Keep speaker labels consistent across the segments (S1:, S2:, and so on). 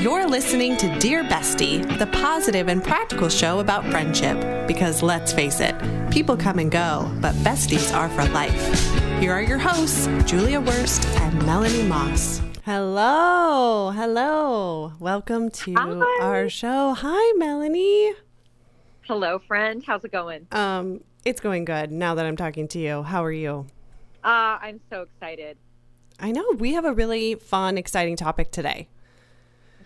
S1: You're listening to Dear Bestie, the positive and practical show about friendship. Because let's face it, people come and go, but besties are for life. Here are your hosts, Julia Wurst and Melanie Moss. Hello, hello. Welcome to
S2: Hi.
S1: our show. Hi, Melanie.
S2: Hello, friend. How's it going?
S1: Um, it's going good now that I'm talking to you. How are you?
S2: Uh, I'm so excited.
S1: I know we have a really fun, exciting topic today.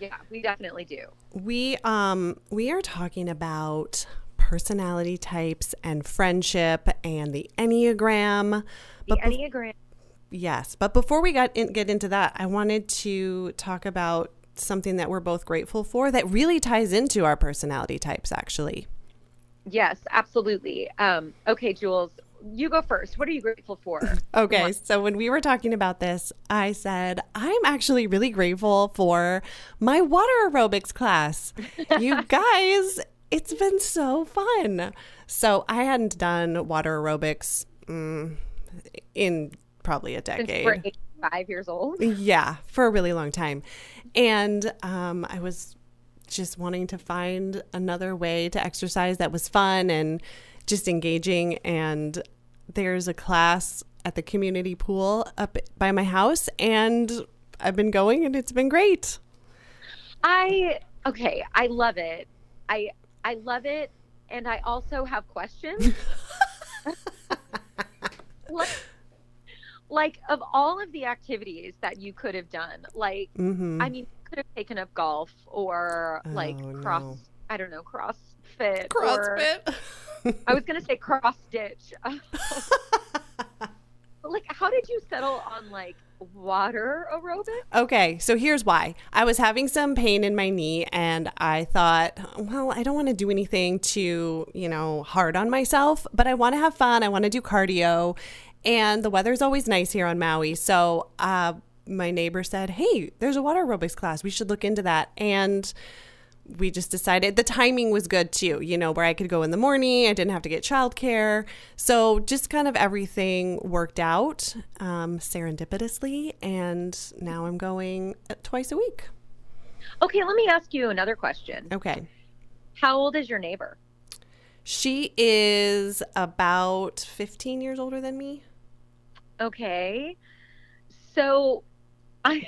S2: Yeah, we definitely do.
S1: We um we are talking about personality types and friendship and the Enneagram.
S2: The
S1: But
S2: Enneagram.
S1: yes, but before we got in, get into that, I wanted to talk about something that we're both grateful for that really ties into our personality types actually.
S2: Yes, absolutely. Um, okay, Jules, you go first. What are you grateful for?
S1: Okay, so when we were talking about this, I said, I'm actually really grateful for my water aerobics class. You guys, it's been so fun. So I hadn't done water aerobics mm, in probably a decade.
S2: 85 years old.
S1: Yeah, for a really long time. And um, I was just wanting to find another way to exercise that was fun and just engaging. And there's a class at the community pool up by my house, and I've been going, and it's been great.
S2: I okay, I love it. I I love it, and I also have questions. like, like of all of the activities that you could have done, like
S1: hmm
S2: I mean, you could have taken up golf or like
S1: Oh,
S2: cross.
S1: no.
S2: I don't know, CrossFit. Or,
S1: CrossFit.
S2: I was gonna say cross stitch. like, how did you settle on like water aerobics?
S1: Okay, so here's why. I was having some pain in my knee and I thought, well, I don't want to do anything too, you know, hard on myself, but I want to have fun. I want to do cardio. And the weather's always nice here on Maui. So, uh, my neighbor said, Hey, there's a water aerobics class. We should look into that. And we just decided the timing was good too, you know, where I could go in the morning. I didn't have to get childcare. So just kind of everything worked out um, serendipitously. And now I'm going uh, twice a week.
S2: Okay, let me ask you another question.
S1: Okay.
S2: How old is your neighbor?
S1: She is about 15 years older than me.
S2: Okay, so I,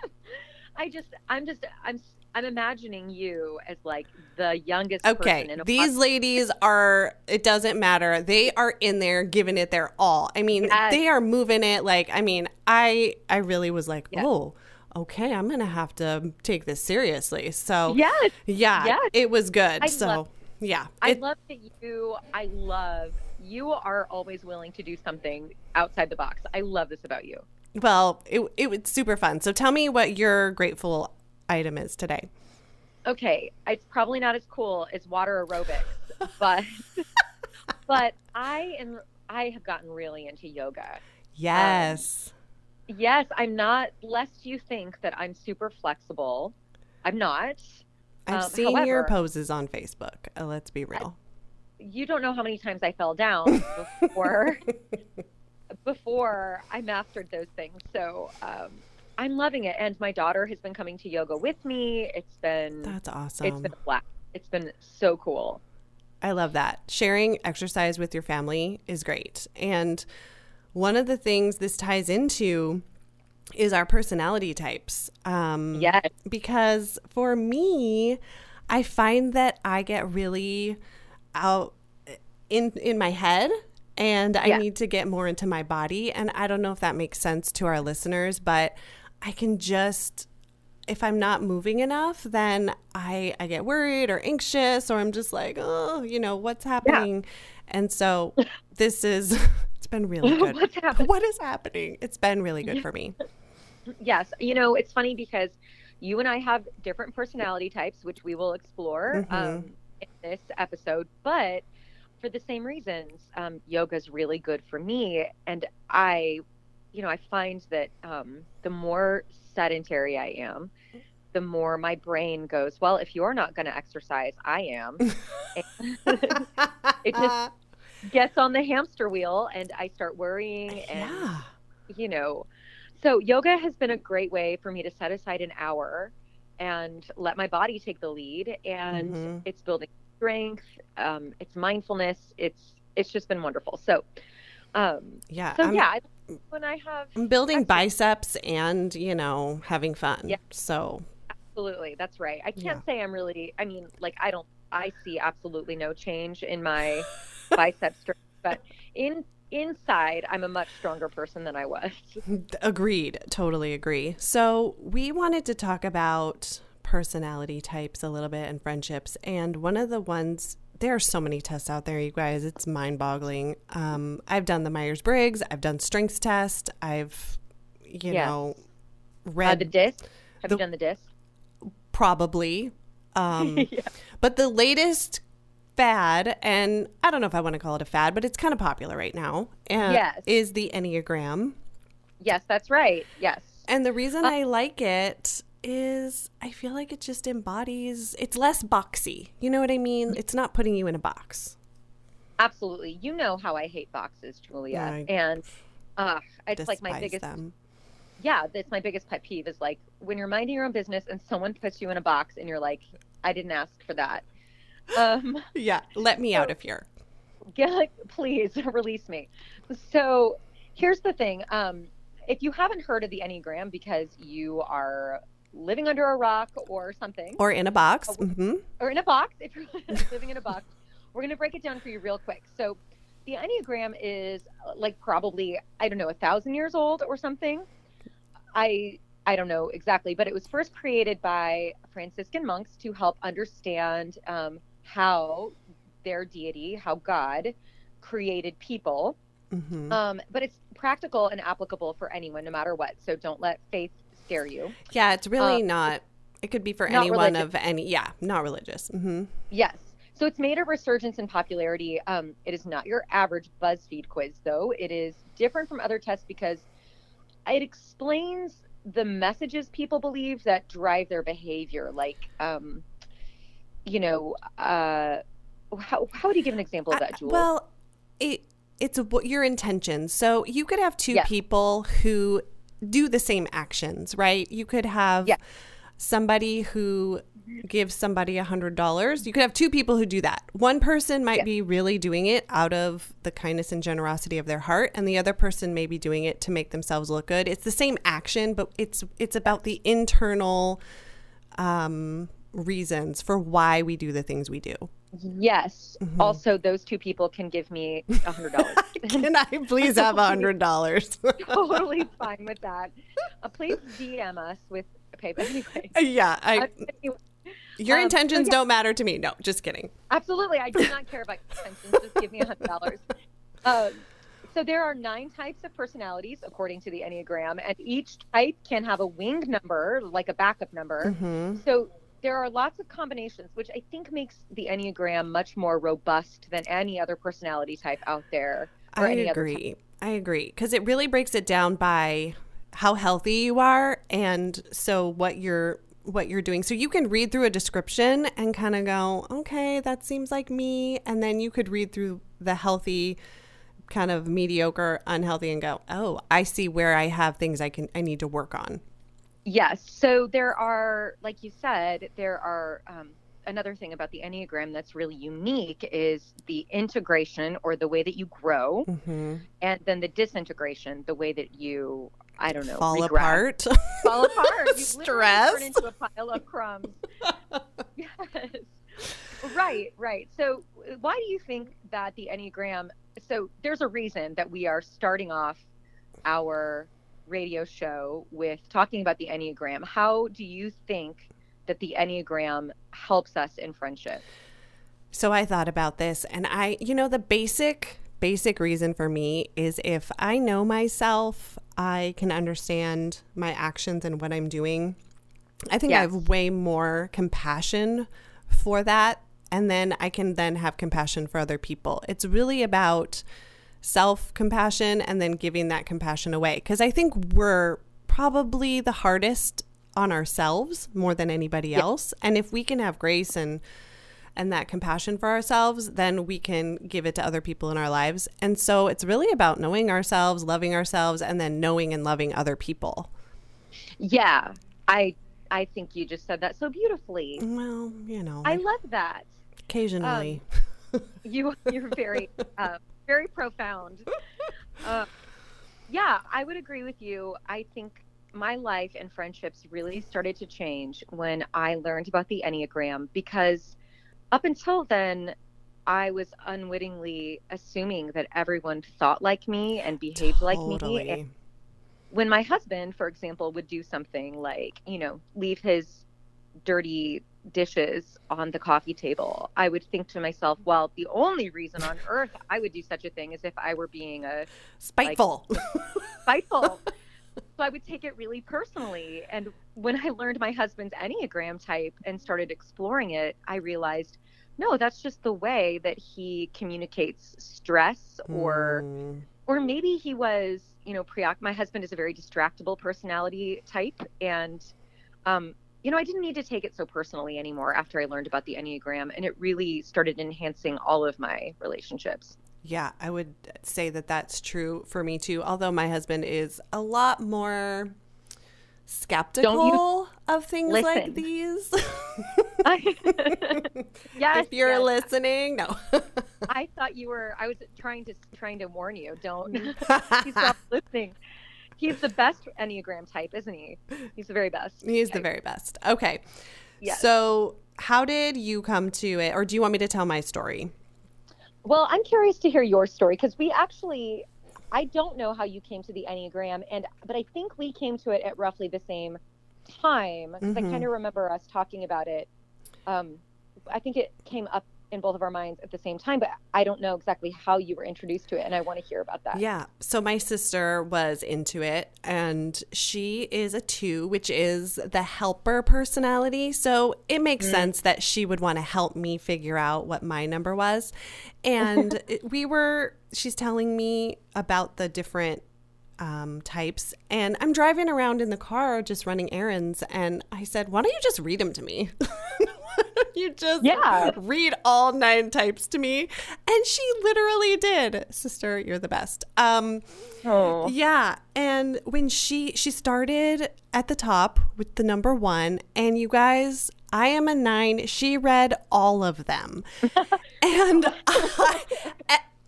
S2: I just, I'm just, I'm, I'm imagining you as like the youngest
S1: Okay.
S2: person in a
S1: These ladies are, it doesn't matter. They are in there giving it their all. I mean,
S2: Yes.
S1: they are moving it. Like, I mean, I, I really was like,
S2: Yes.
S1: oh, okay, I'm going to have to take this seriously. So,
S2: Yes,
S1: yeah,
S2: Yes.
S1: it was good.
S2: I
S1: so,
S2: love-
S1: yeah.
S2: I
S1: It-
S2: love that you. I love you are always willing to do something outside the box. I love this about you.
S1: well, it, it was super fun. So, tell me what your grateful item is today.
S2: okay, it's probably not as cool as water aerobics, but but I am I have gotten really into yoga.
S1: Yes.
S2: Yes, I'm not lest you think that I'm super flexible. I'm not.
S1: I've
S2: um,
S1: seen your poses on Facebook. Uh, let's be real.
S2: You don't know how many times I fell down before before I mastered those things. So um, I'm loving it, and my daughter has been coming to yoga with me. It's been
S1: That's awesome.
S2: it's been a blast. It's been so cool.
S1: I love that. Sharing exercise with your family is great. And one of the things this ties into is our personality types. Um,
S2: Yes.
S1: Because for me, I find that I get really out in in my head and I
S2: Yeah.
S1: need to get more into my body. And I don't know if that makes sense to our listeners, but I can just if I'm not moving enough, then I I get worried or anxious or I'm just like, oh, you know, what's happening? And so this is it's been really good.
S2: What's happening?
S1: What is happening? It's been really good for me.
S2: Yes. You know, it's funny because you and I have different personality types, which we will explore
S1: Mhm.
S2: um, in this episode. But for the same reasons, um, yoga is really good for me. And I, you know, I find that um, the more sedentary I am, the more my brain goes, well, if you're not going to exercise, I am. It just- Gets on the hamster wheel, and I start worrying and
S1: yeah.
S2: you know so yoga has been a great way for me to set aside an hour and let my body take the lead. And
S1: Mhm.
S2: it's building strength. Um, it's mindfulness. It's it's just been wonderful. So, um,
S1: Yeah.
S2: so
S1: I'm,
S2: yeah, I, when I have
S1: I'm building biceps and, you know, having fun.
S2: Yeah.
S1: So,
S2: absolutely, that's right. I can't
S1: Yeah.
S2: say I'm really. I mean, like I don't. I see absolutely no change in my bicep strength, but in inside, I'm a much stronger person than I was.
S1: agreed. Totally agree. So, we wanted to talk about personality types a little bit and friendships. And one of the ones, there are so many tests out there, you guys. It's mind boggling. Um, I've done the Myers Briggs, I've done strengths test, I've, you
S2: Yes.
S1: know,
S2: Uh,
S1: read
S2: the disc. Have
S1: The-
S2: you done the disc?
S1: probably. Um,
S2: yeah.
S1: But the latest fad, and I don't know if I want to call it a fad, but it's kind of popular right now, uh,
S2: Yes.
S1: is the Enneagram.
S2: Yes, that's right. Yes.
S1: And the reason
S2: Uh,
S1: I like it is I feel like it just embodies, it's less boxy. You know what I mean? It's not putting you in a box.
S2: Absolutely. You know how I hate boxes, Julia.
S1: I
S2: and uh, it's like my biggest
S1: them.
S2: yeah, that's my biggest pet peeve is like when you're minding your own business and someone puts you in a box and you're like, I didn't ask for that. Um,
S1: Yeah, let me out of here.
S2: get, please release me. So here's the thing. Um, if you haven't heard of the Enneagram because you are living under a rock or something,
S1: Or in a box.
S2: Oh,
S1: hmm
S2: or in a box, if you're living in a box, we're going to break it down for you real quick. So, the Enneagram is uh, like probably I don't know a thousand years old or something. I I don't know exactly, but it was first created by Franciscan monks to help understand um, how their deity, how God created people.
S1: hmm
S2: Um, but it's practical and applicable for anyone, no matter what. So don't let faith scare you.
S1: yeah, it's really
S2: uh,
S1: not, it could be for anyone
S2: religious.
S1: of any, yeah, not religious. Mm-hmm.
S2: Yes. So it's made a resurgence in popularity. Um, it is not your average BuzzFeed quiz, though. It is different from other tests because it explains the messages people believe that drive their behavior. Like, um, you know, uh, how, how would you give an example of that, Jewel?
S1: Well, it it's what your intention. So you could have two
S2: Yes.
S1: people who do the same actions, right? You could have
S2: Yeah.
S1: somebody who gives somebody a hundred dollars. You could have two people who do that. One person might
S2: Yeah.
S1: be really doing it out of the kindness and generosity of their heart, and the other person may be doing it to make themselves look good. It's the same action, but it's it's about the internal um, reasons for why we do the things we do.
S2: Yes.
S1: Mhm.
S2: Also, those two people can give me a hundred dollars.
S1: Can I please have a hundred dollars?
S2: totally fine with that. Uh, please DM us with PayPal. Anyway,
S1: yeah, I,
S2: uh,
S1: your
S2: um, so
S1: intentions
S2: yeah.
S1: don't matter to me. No, just kidding.
S2: Absolutely. I do not care about your intentions. Just give me a hundred dollars. Um, so there are nine types of personalities according to the Enneagram, and each type can have a wing number, like a backup number.
S1: hmm
S2: So there are lots of combinations, which I think makes the Enneagram much more robust than any other personality type out there.
S1: I agree. I agree because it really breaks it down by how healthy you are, and so what you're what you're doing. So you can read through a description and kind of go, okay, that seems like me, and then you could read through the healthy kind of mediocre unhealthy and go oh i see where i have things i can i need to work on
S2: Yes. So there are, like you said, there are um, another thing about the Enneagram that's really unique is the integration or the way that you grow,
S1: mm-hmm.
S2: and then the disintegration, the way that you, I don't know,
S1: fall
S2: regress.
S1: apart
S2: Fall apart. You
S1: Stress.
S2: turn into a pile of crumbs. yes. Right, right. So, why do you think that the Enneagram? So, there's a reason that we are starting off our radio show with talking about the Enneagram. How do you think that the Enneagram helps us in friendship?
S1: So I thought about this and I, you know, the basic basic reason for me is if I know myself, I can understand my actions and what I'm doing. I think I have way more compassion for that and then I can then have compassion for other people. It's really about self-compassion and then giving that compassion away cuz I think we're probably the hardest on ourselves more than anybody else. And if we can have grace and and that compassion for ourselves, then we can give it to other people in our lives. And so it's really about knowing ourselves, loving ourselves, and then knowing and loving other people.
S2: Yeah, I I think you just said that so beautifully.
S1: Well, you know,
S2: I love that.
S1: occasionally.
S2: You you're very uh, very profound. Uh, yeah, I would agree with you. I think my life and friendships really started to change when I learned about the Enneagram because up until then, I was unwittingly assuming that everyone thought like me and behaved like me. And when my husband, for example, would do something like, you know, leave his dirty dishes on the coffee table, I would think to myself, well, the only reason on earth I would do such a thing is if I were being a
S1: Spiteful.
S2: spiteful. so I would take it really personally. And when I learned my husband's Enneagram type and started exploring it, I realized, no, that's just the way that he communicates stress or
S1: Mm.
S2: or maybe he was, you know, preoc my husband is a very distractible personality type and um you know, I didn't need to take it so personally anymore after I learned about the Enneagram and it really started enhancing all of my relationships.
S1: Yeah, I would say that that's true for me too. Although my husband is a lot more skeptical of things like these.
S2: yes.
S1: if you're
S2: yes.
S1: listening, no.
S2: I thought you were. I was trying to trying to warn you. Don't. He's not listening. He's the best Enneagram type, isn't he? He's the very best.
S1: He's the
S2: type.
S1: very best. Okay.
S2: Yes.
S1: So, how did you come to it, or do you want me to tell my story?
S2: Well, I'm curious to hear your story because we actually, I don't know how you came to the Enneagram, and but I think we came to it at roughly the same time because I
S1: Mhm.
S2: kind of remember us talking about it. Um, I think it came up in both of our minds at the same time, but I don't know exactly how you were introduced to it, and I want to hear about that.
S1: Yeah. So my sister was into it, and she is a two, which is the helper personality. So it makes sense that she would want to help me figure out what my number was. And we were, she's telling me about the different um, types, and I'm driving around in the car just running errands. And I said, Why don't you just read them to me? You just
S2: Yeah.
S1: read all nine types to me? And she literally did. Sister, you're the best. Um,
S2: Oh.
S1: yeah, and when she she started at the top with the number 1 and you guys, I am a 9. She read all of them. and I,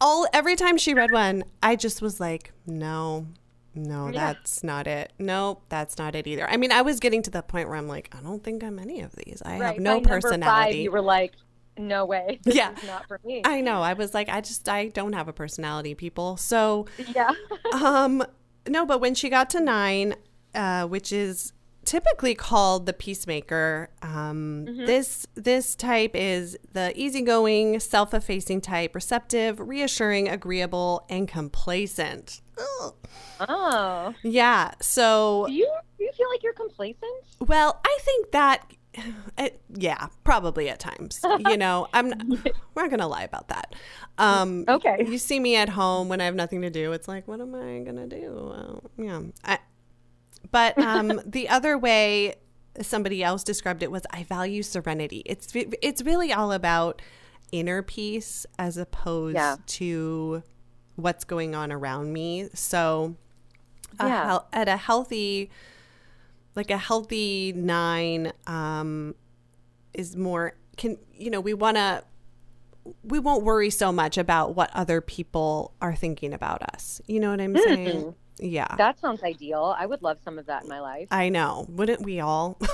S1: all every time she read one, I just was like, "No. No,
S2: Yeah.
S1: that's not it. Nope, that's not it either." I mean, I was getting to the point where I'm like, "I don't think I'm any of these. I
S2: Right.
S1: have no
S2: by
S1: personality."
S2: Five, you were like, no way. This
S1: Yeah.
S2: is not for me.
S1: I know. I was like, I just I don't have a personality, people. So,
S2: yeah.
S1: um, no, but when she got to nine, uh, which is typically called the peacemaker, um, this this type is the easygoing, self-effacing type, receptive, reassuring, agreeable, and complacent. Ugh.
S2: oh.
S1: Yeah. So,
S2: Do you do you feel like you're complacent?
S1: well, I think that. It, yeah, probably at times. You know, I'm. We're not gonna lie about that. Um,
S2: Okay.
S1: you see me at home when I have nothing to do. It's like, what am I gonna do? Well, yeah. I, but um, the other way somebody else described it was, I value serenity. It's it's really all about inner peace as opposed
S2: Yeah.
S1: to what's going on around me. So,
S2: Yeah.
S1: hel- at a healthy, like a healthy nine, um, is more can you know we want to we won't worry so much about what other people are thinking about us. You know what I'm saying? Yeah.
S2: That sounds ideal. I would love some of that in my life.
S1: I know. Wouldn't we all?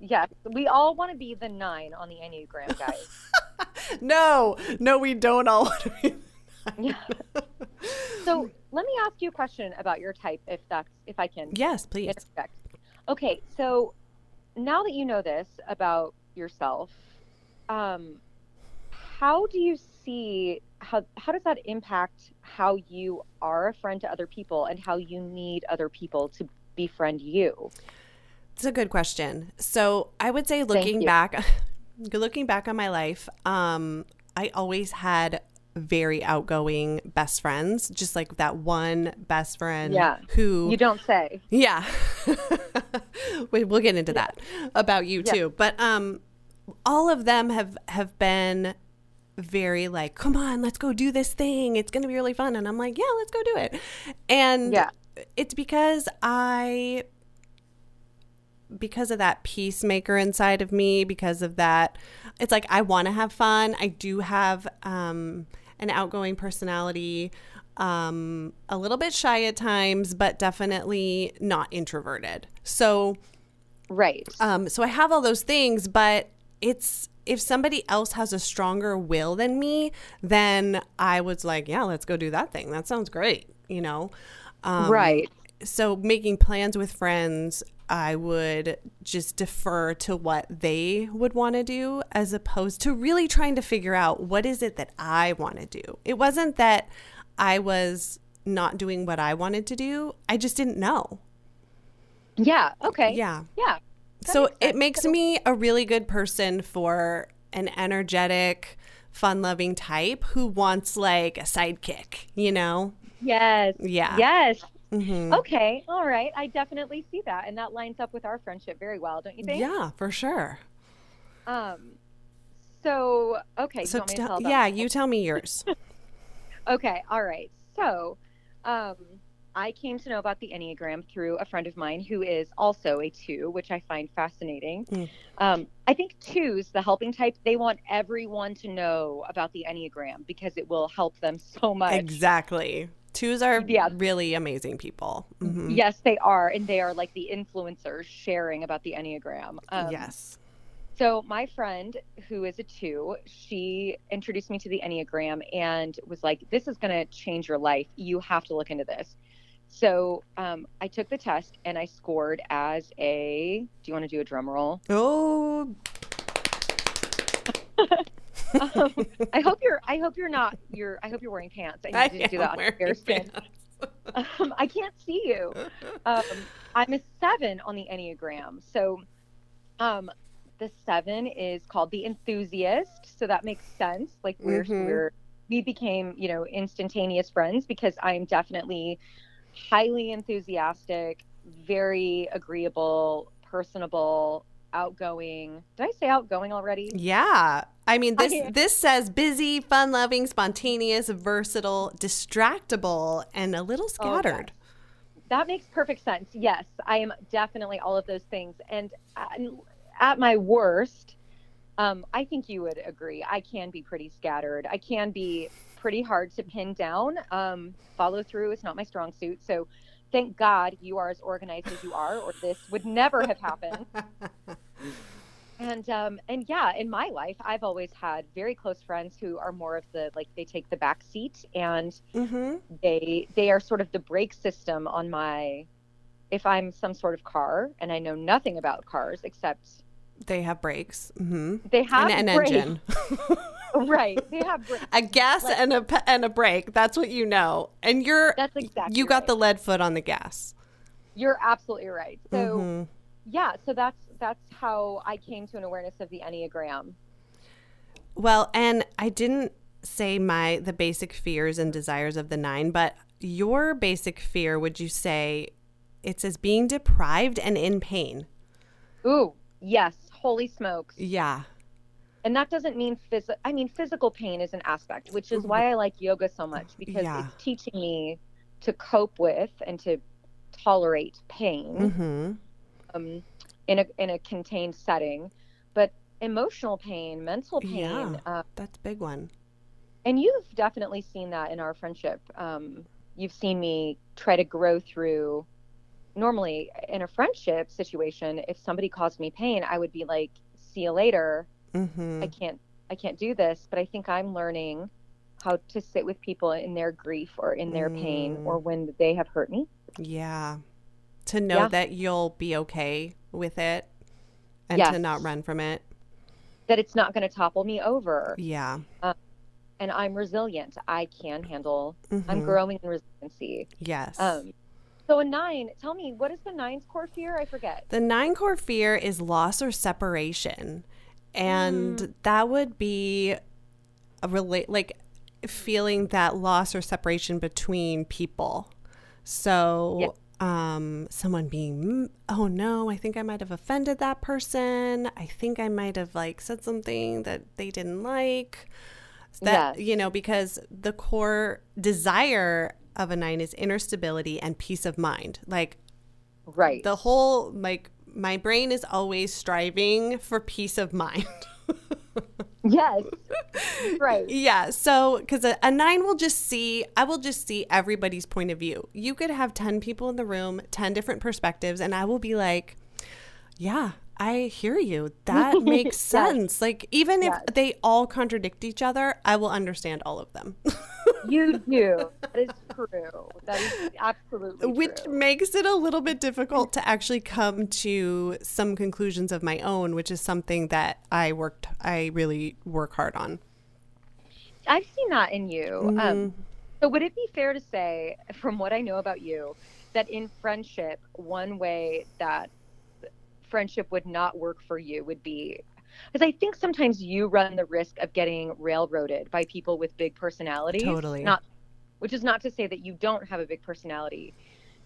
S2: Yes, we all want to be the nine on the Enneagram, guys.
S1: no. No, we don't all want to be.
S2: yeah. So let me ask you a question about your type, if that's if I can
S1: Yes, please.
S2: interject. Okay, so now that you know this about yourself, um, how do you see how how does that impact how you are a friend to other people and how you need other people to befriend you?
S1: It's a good question. So I would say looking back looking back on my life, um, I always had very outgoing best friends, just like that one best friend
S2: Yeah.
S1: who
S2: You don't say.
S1: Yeah. we, we'll get into that about you
S2: Yeah.
S1: too. But um all of them have have been very like, come on, let's go do this thing. It's going to be really fun. And I'm like, yeah, let's go do it. And
S2: Yeah.
S1: it's because I because of that peacemaker inside of me, because of that, it's like I want to have fun. I do have um, an outgoing personality, um, a little bit shy at times, but definitely not introverted. So,
S2: Right.
S1: um, so I have all those things, but it's if somebody else has a stronger will than me, then I was like, yeah, let's go do that thing. That sounds great, you know. Um,
S2: right.
S1: So making plans with friends, I would just defer to what they would want to do as opposed to really trying to figure out what is it that I want to do. It wasn't that I was not doing what I wanted to do. I just didn't know.
S2: Yeah. Okay.
S1: Yeah.
S2: Yeah. That
S1: so
S2: makes
S1: it makes me a really good person for an energetic, fun loving type who wants like a sidekick, you know?
S2: Yes.
S1: Yeah.
S2: Yes.
S1: hmm
S2: Okay. All right. I definitely see that, and that lines up with our friendship very well, don't you think?
S1: Yeah, for sure.
S2: Um. So okay.
S1: So
S2: you want me to
S1: tell, yeah, you tell me yours.
S2: Okay, all right. So, um, I came to know about the Enneagram through a friend of mine who is also a two, which I find fascinating.
S1: Mm.
S2: Um, I think twos, the helping type, they want everyone to know about the Enneagram because it will help them so much.
S1: exactly. Twos are
S2: Yeah.
S1: really amazing people. Mhm.
S2: Yes, they are. And they are like the influencers sharing about the Enneagram. Um,
S1: yes.
S2: So my friend who is a two, she introduced me to the Enneagram and was like, "This is going to change your life. You have to look into this." So um, I took the test and I scored as a. Do you want to do a drum roll?
S1: Oh,
S2: Um, I hope you're. I hope you're not. You're. I hope you're wearing pants. I
S1: I
S2: need to do that on skin. Um, I can't see you. Um, I'm a seven on the Enneagram. So, um, the seven is called the enthusiast. So that makes sense. Like we're
S1: Mhm.
S2: we're we became you know instantaneous friends because I'm definitely highly enthusiastic, very agreeable, personable, outgoing. Did I say outgoing already?
S1: Yeah. I mean this
S2: I-
S1: this says busy, fun-loving, spontaneous, versatile, distractible, and a little
S2: Oh,
S1: scattered.
S2: That makes perfect sense. Yes, I am definitely all of those things. And at, at my worst, um, I think you would agree. I can be pretty scattered. I can be pretty hard to pin down. Um, follow through is not my strong suit. So thank God you are as organized as you are, or this would never have happened. And um, and yeah, in my life, I've always had very close friends who are more of the like they take the back seat and
S1: mm-hmm.
S2: they they are sort of the brake system on my if i'm some sort of car and i know nothing about cars except
S1: They have brakes. Mm-hmm.
S2: they have
S1: And an engine.
S2: right they have
S1: a gas
S2: Like-
S1: and a and a brake. That's what you know. And you're
S2: that's exactly
S1: you got
S2: right.
S1: the lead foot on the gas.
S2: you're absolutely right so
S1: Mhm.
S2: yeah so that's that's how i came to an awareness of the enneagram
S1: Well, and I didn't say my the basic fears and desires of the nine, but your basic fear, would you say, it says being deprived and in pain?
S2: ooh yes holy smokes
S1: Yeah.
S2: And that doesn't mean physical i mean physical pain is an aspect which is why i like yoga so much because
S1: Yeah.
S2: it's teaching me to cope with and to tolerate pain
S1: Mm-hmm.
S2: um, in a in a contained setting, but emotional pain, mental pain,
S1: Yeah.
S2: uh,
S1: That's a big one.
S2: and you've definitely seen that in our friendship. Um, you've seen me try to grow through. Normally, in a friendship situation, if somebody caused me pain, I would be like, "See you later.
S1: Mm-hmm.
S2: I can't I can't do this." But I think I'm learning how to sit with people in their grief or in their pain
S1: Mm.
S2: or when they have hurt me.
S1: Yeah. To know
S2: Yeah.
S1: that you'll be okay with it and to not run from it.
S2: That it's not going to topple me over,
S1: Yeah.
S2: and I'm resilient. I can handle I'm
S1: Mhm.
S2: growing in resiliency.
S1: Yes.
S2: Um, so a nine, tell me, what is the nine's core fear? I forget.
S1: The nine core fear is loss or separation. And
S2: Mm.
S1: that would be a relate like feeling that loss or separation between people. So um someone being "Mm, oh no, I think I might have offended that person. I think I might have like said something that they didn't like. That
S2: Yes.
S1: you know, because the core desire of a nine is inner stability and peace of mind. Like
S2: Right.
S1: the whole like my brain is always striving for peace of mind.
S2: yes. Right.
S1: Yeah. So, because a, a nine will just see, I will just see everybody's point of view. You could have 10 people in the room, 10 different perspectives, and I will be like, yeah, I hear you. That makes sense. Like, even
S2: Yes.
S1: if they all contradict each other, I will understand all of them,
S2: You do. That is true. That is absolutely
S1: which
S2: true.
S1: makes it a little bit difficult to actually come to some conclusions of my own, which is something that I worked, I really work hard on.
S2: I've seen that in you.
S1: Mm-hmm.
S2: Um, so would it be fair to say, from what I know about you, that in friendship, one way that friendship would not work for you would be because I think sometimes you run the risk of getting railroaded by people with big personalities.
S1: Totally.
S2: Not, which is not to say that you don't have a big personality.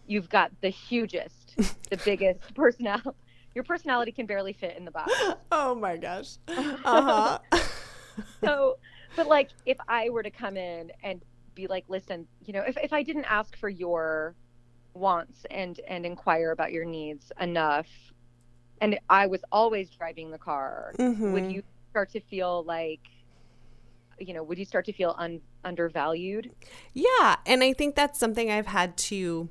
S2: You've got the hugest, the biggest personality. Your personality can barely fit in the box.
S1: Oh my gosh. Uh huh.
S2: so but like if i were to come in and be like listen you know if, if i didn't ask for your wants and and inquire about your needs enough and i was always driving the car
S1: Mhm.
S2: would you start to feel like you know would you start to feel un, undervalued
S1: Yeah, and I think that's something I've had to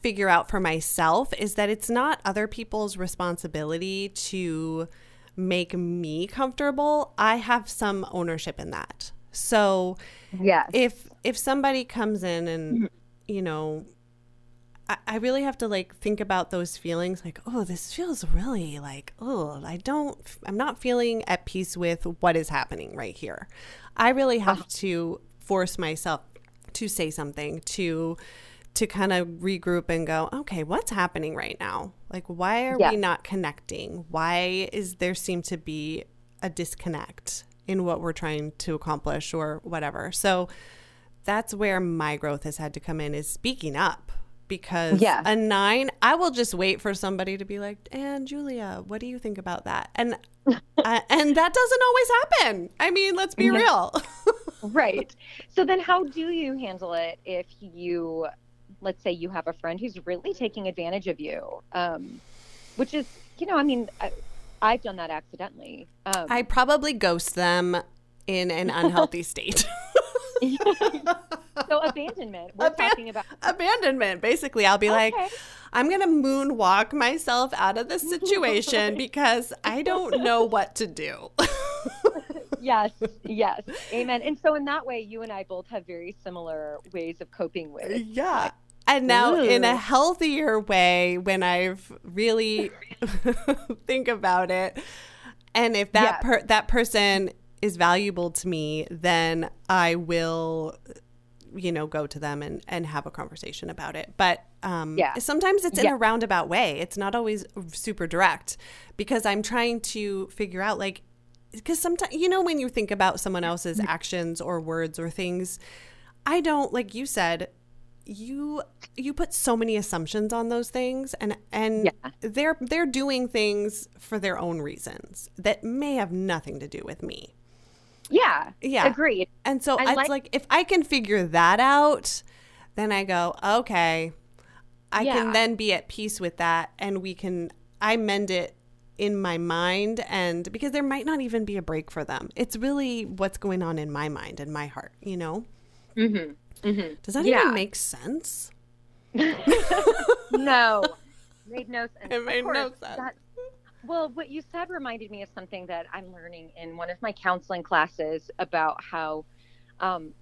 S1: figure out for myself is that it's not other people's responsibility to make me comfortable. I have some ownership in that. So,
S2: yeah.
S1: if if somebody comes in and you know I, I really have to like think about those feelings like oh this feels really like oh i don't i'm not feeling at peace with what is happening right here. I really uh-huh. have to force myself to say something to to kind of regroup and go okay what's happening right now? Like why are
S2: Yeah.
S1: we not connecting? Why is there seem to be a disconnect in what we're trying to accomplish or whatever? So that's where my growth has had to come in is speaking up because
S2: Yeah.
S1: a nine i will just wait for somebody to be like and julia what do you think about that? And uh, and that doesn't always happen. I mean let's be real.
S2: Right. So then how do you handle it if you let's say you have a friend who's really taking advantage of you um, which is you know i mean I, i've done that accidentally um,
S1: i probably ghost them in an unhealthy state
S2: so abandonment we're
S1: Aban-
S2: talking about
S1: abandonment. Basically i'll be like i'm gonna moonwalk myself out of this situation because i don't know what to do.
S2: Yes yes. Amen. And so in that way you and i both have very similar ways of coping with
S1: Yeah. And now in a healthier way when I've really think about it and if that
S2: Yeah.
S1: per- that person is valuable to me, then I will you know go to them and and have a conversation about it. But um
S2: Yeah.
S1: sometimes it's in
S2: Yeah.
S1: a roundabout way. It's not always super direct because I'm trying to figure out like because sometimes you know when you think about someone else's actions or words or things i don't like you said you you put so many assumptions on those things and and
S2: Yeah.
S1: they're they're doing things for their own reasons that may have nothing to do with me
S2: yeah
S1: Yeah.
S2: agreed
S1: and so
S2: I
S1: it's
S2: like-
S1: like, if i can figure that out then i go okay i
S2: Yeah.
S1: can then be at peace with that and we can i mend it in my mind and because there might not even be a break for them it's really what's going on in my mind and my heart you know
S2: mm-hmm. Mm-hmm.
S1: does that
S2: Yeah.
S1: even make sense
S2: no made no sense
S1: It made no sense.
S2: that- well what you said reminded me of something that i'm learning in one of my counseling classes about how um,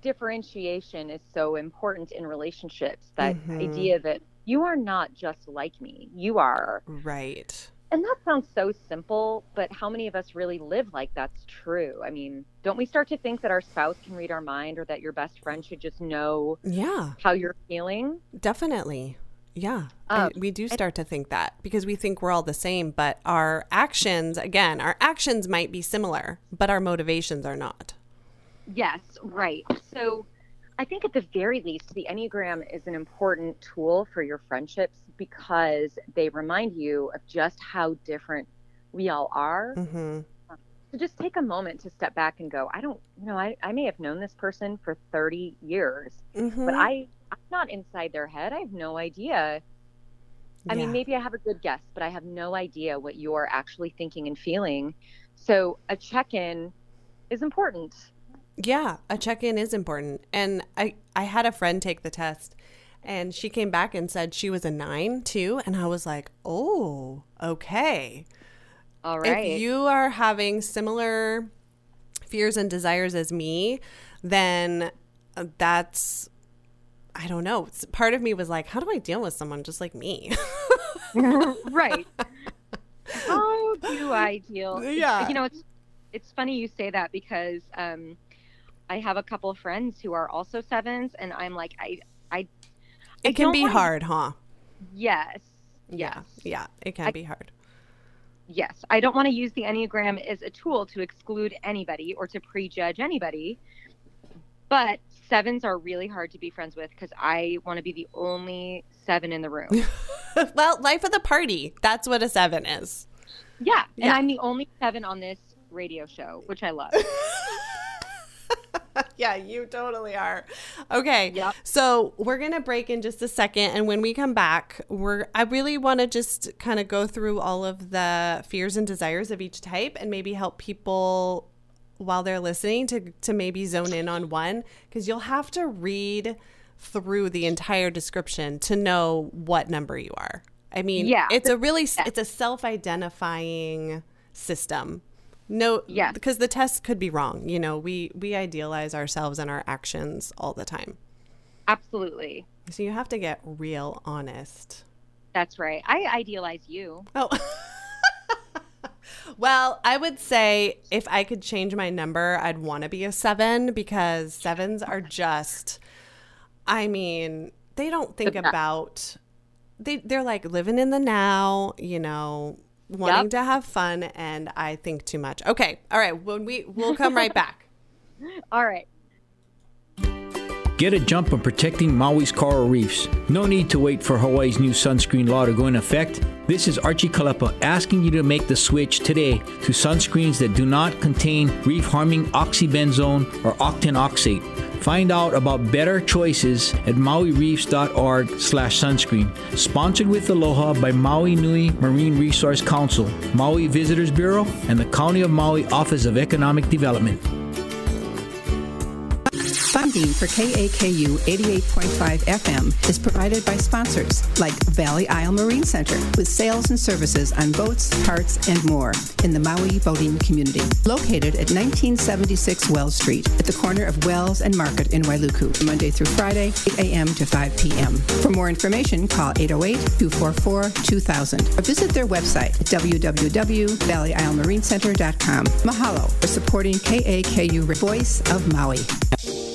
S2: differentiation is so important in relationships that
S1: Mhm.
S2: idea that you are not just like me you are.
S1: Right.
S2: And that sounds so simple but how many of us really live like that's true? I mean don't we start to think that our spouse can read our mind or that your best friend should just know
S1: yeah.
S2: how you're feeling?
S1: Definitely yeah
S2: Um,
S1: we do start to think that because we think we're all the same but our actions again our actions might be similar but our motivations are not
S2: Yes, right. So I think at the very least, the Enneagram is an important tool for your friendships because they remind you of just how different we all are.
S1: hmm
S2: So just take a moment to step back and go, I don't, you know, I, I may have known this person for 30 years,
S1: hmm
S2: but I, I'm not inside their head. I have no idea I mean, maybe I have a good guess, but I have no idea what you're actually thinking and feeling. So a check-in is important.
S1: Yeah, a check-in is important. And I I had a friend take the test and she came back and said she was a 9 too and I was like, "Oh, okay."
S2: All right.
S1: If you are having similar fears and desires as me, then uh, that's I don't know. Part of me was like, "How do I deal with someone just like me?"
S2: right. How do I deal?
S1: Yeah.
S2: You know, it's it's funny you say that because um, I have a couple of friends who are also sevens, and I'm like, I, I, I
S1: it can be
S2: wanna-
S1: hard, huh?
S2: Yes.
S1: Yeah.
S2: Yes.
S1: Yeah, it can
S2: I-
S1: be hard.
S2: Yes. I don't want to use the Enneagram as a tool to exclude anybody or to prejudge anybody. But sevens are really hard to be friends with because I want to be the only seven in the room.
S1: well, life of the party. That's what a 7 is.
S2: yeah. And
S1: Yeah.
S2: I'm the only seven on this radio show, which I love.
S1: yeah, you totally are. Okay.
S2: Yep.
S1: So we're gonna break in just a second, and when we come back, we're I really want to just kind of go through all of the fears and desires of each type, and maybe help people while they're listening to to maybe zone in on one, because you'll have to read through the entire description to know what number you are. I mean,
S2: Yeah.
S1: it's a really it's a self-identifying system. No,
S2: Yes.
S1: because the test could be wrong. You know, we we idealize ourselves and our actions all the time.
S2: Absolutely.
S1: So you have to get real honest.
S2: That's right. I idealize you.
S1: Oh. well, I would say if I could change my number, I'd want to be a 7 because sevens are just I mean, they don't think about they they're like living in the now, you know, wanting
S2: Yep.
S1: to have fun and I think too much. Okay. All right, when we we'll come right back.
S2: All right.
S3: Get a jump on protecting Maui's coral reefs. No need to wait for Hawaii's new sunscreen law to go in effect. This is Archie Kalepa asking you to make the switch today to sunscreens that do not contain reef harming oxybenzone or octinoxate. Find out about better choices at mauireefs.org slash sunscreen. Sponsored with Aloha by Maui Nui Marine Resource Council, Maui Visitors Bureau, and the County of Maui Office of Economic Development.
S4: Funding for KAKU 88.5 FM is provided by sponsors like Valley Isle Marine Center with sales and services on boats, parts, and more in the Maui boating community. Located at 1976 Wells Street at the corner of Wells and Market in Wailuku, Monday through Friday, 8 a.m. to 5 p.m. For more information, call 808-244-2000 or visit their website at www.valleyislemarincenter.com. Mahalo for supporting KAKU Voice of Maui.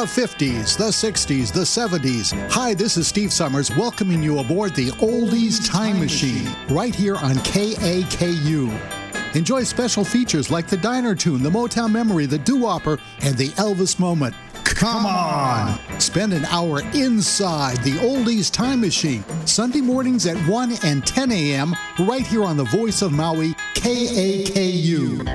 S5: The 50s, the 60s, the 70s. Hi, this is Steve Summers welcoming you aboard the Oldies Time Machine right here on KAKU. Enjoy special features like the Diner Tune, the Motown Memory, the Doo Wopper, and the Elvis Moment. Come on! Spend an hour inside the Oldies Time Machine, Sunday mornings at 1 and 10 a.m., right here on the Voice of Maui, KAKU.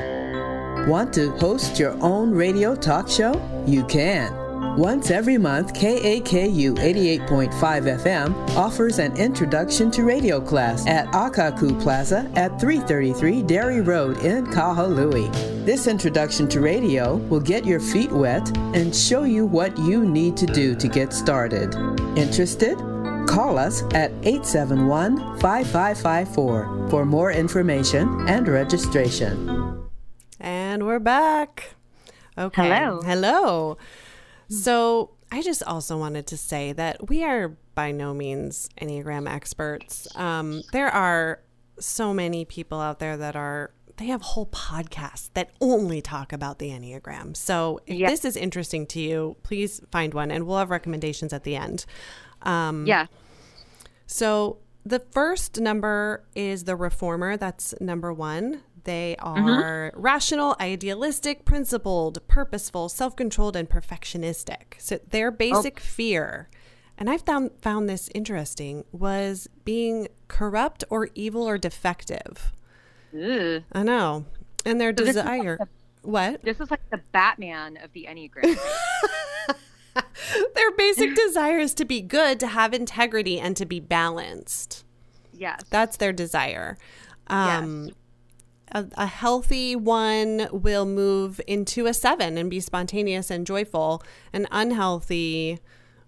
S6: Want to host your own radio talk show? You can. Once every month, KAKU 88.5 FM offers an introduction to radio class at Akaku Plaza at 333 Dairy Road in Kahului. This introduction to radio will get your feet wet and show you what you need to do to get started. Interested? Call us at 871 5554 for more information and registration.
S1: And we're back. Okay.
S2: Hello.
S1: Hello. So I just also wanted to say that we are by no means Enneagram experts. Um, there are so many people out there that are, they have whole podcasts that only talk about the Enneagram. So if this is interesting to you, please find one and we'll have recommendations at the end. Um,
S2: Yeah.
S1: So the first number is the reformer. That's number one. They are rational, idealistic, principled, purposeful, self controlled, and perfectionistic. So their basic fear, and I've found, found this interesting, was being corrupt or evil or defective.
S2: Ugh.
S1: I know. And their
S2: like
S1: desire. What?
S2: This is like the Batman of the Enneagram.
S1: Their basic desire is to be good, to have integrity, and to be balanced.
S2: yes.
S1: That's their desire. Um, a, a healthy one will move into a seven and be spontaneous and joyful. An unhealthy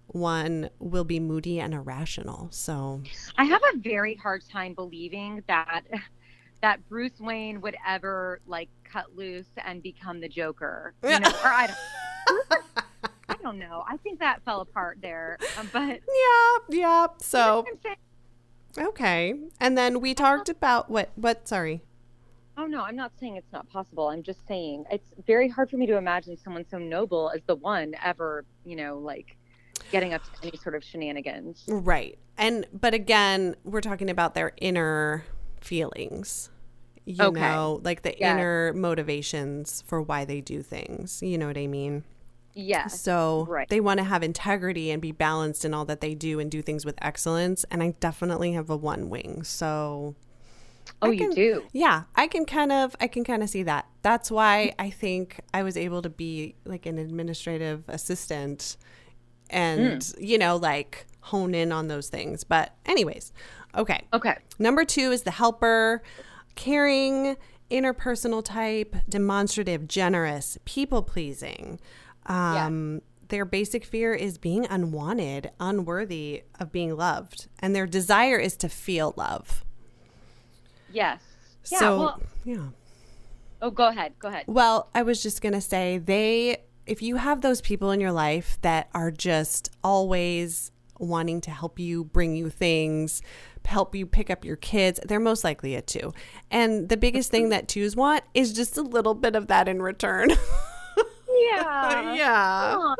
S1: one will be moody and irrational. So,
S2: I have a very hard time believing that that Bruce Wayne would ever like cut loose and become the Joker. You know, or I don't. I don't know. I think that fell apart there. Um, but
S1: yeah, yeah. So, okay. And then we talked about what, what, sorry.
S2: Oh no, I'm not saying it's not possible. I'm just saying it's very hard for me to imagine someone so noble as the one ever, you know, like getting up to any sort of shenanigans.
S1: Right. And but again, we're talking about their inner feelings. You
S2: Okay.
S1: know, like the
S2: Yes.
S1: inner motivations for why they do things. You know what I mean?
S2: Yes.
S1: So
S2: Right.
S1: they want to have integrity and be balanced in all that they do and do things with excellence. And I definitely have a one wing. So
S2: oh,
S1: I
S2: you do.
S1: yeah, I can kind of I can kind of see that. That's why I think I was able to be like an administrative assistant and
S2: Hmm.
S1: you know like hone in on those things. But anyways, okay.
S2: Okay.
S1: Number 2 is the helper, caring, interpersonal type, demonstrative, generous, people-pleasing. Um their basic fear is being unwanted, unworthy of being loved, and their desire is to feel love.
S2: Yes. Yeah.
S1: so,
S2: well,
S1: yeah.
S2: oh, go ahead. Go ahead.
S1: Well, I was just going to say they if you have those people in your life that are just always wanting to help you, bring you things, help you pick up your kids, they're most likely a 2. And the biggest thing that 2s want is just a little bit of that in return.
S2: Yeah.
S1: yeah.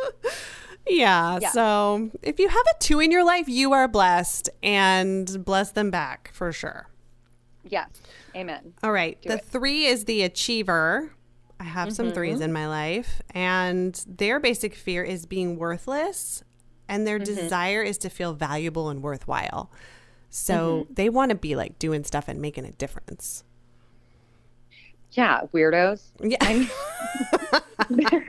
S1: Yeah.
S2: Yeah.
S1: So, if you have a 2 in your life, you are blessed and bless them back for sure.
S2: Yes. Amen.
S1: All right.
S2: Do
S1: the
S2: it.
S1: three is the achiever. I have some
S2: Mm-hmm.
S1: threes in my life, and their basic fear is being worthless, and their
S2: Mm-hmm.
S1: desire is to feel valuable and worthwhile. So
S2: Mm-hmm.
S1: they want to be like doing stuff and making a difference.
S2: Yeah. Weirdos.
S1: Yeah.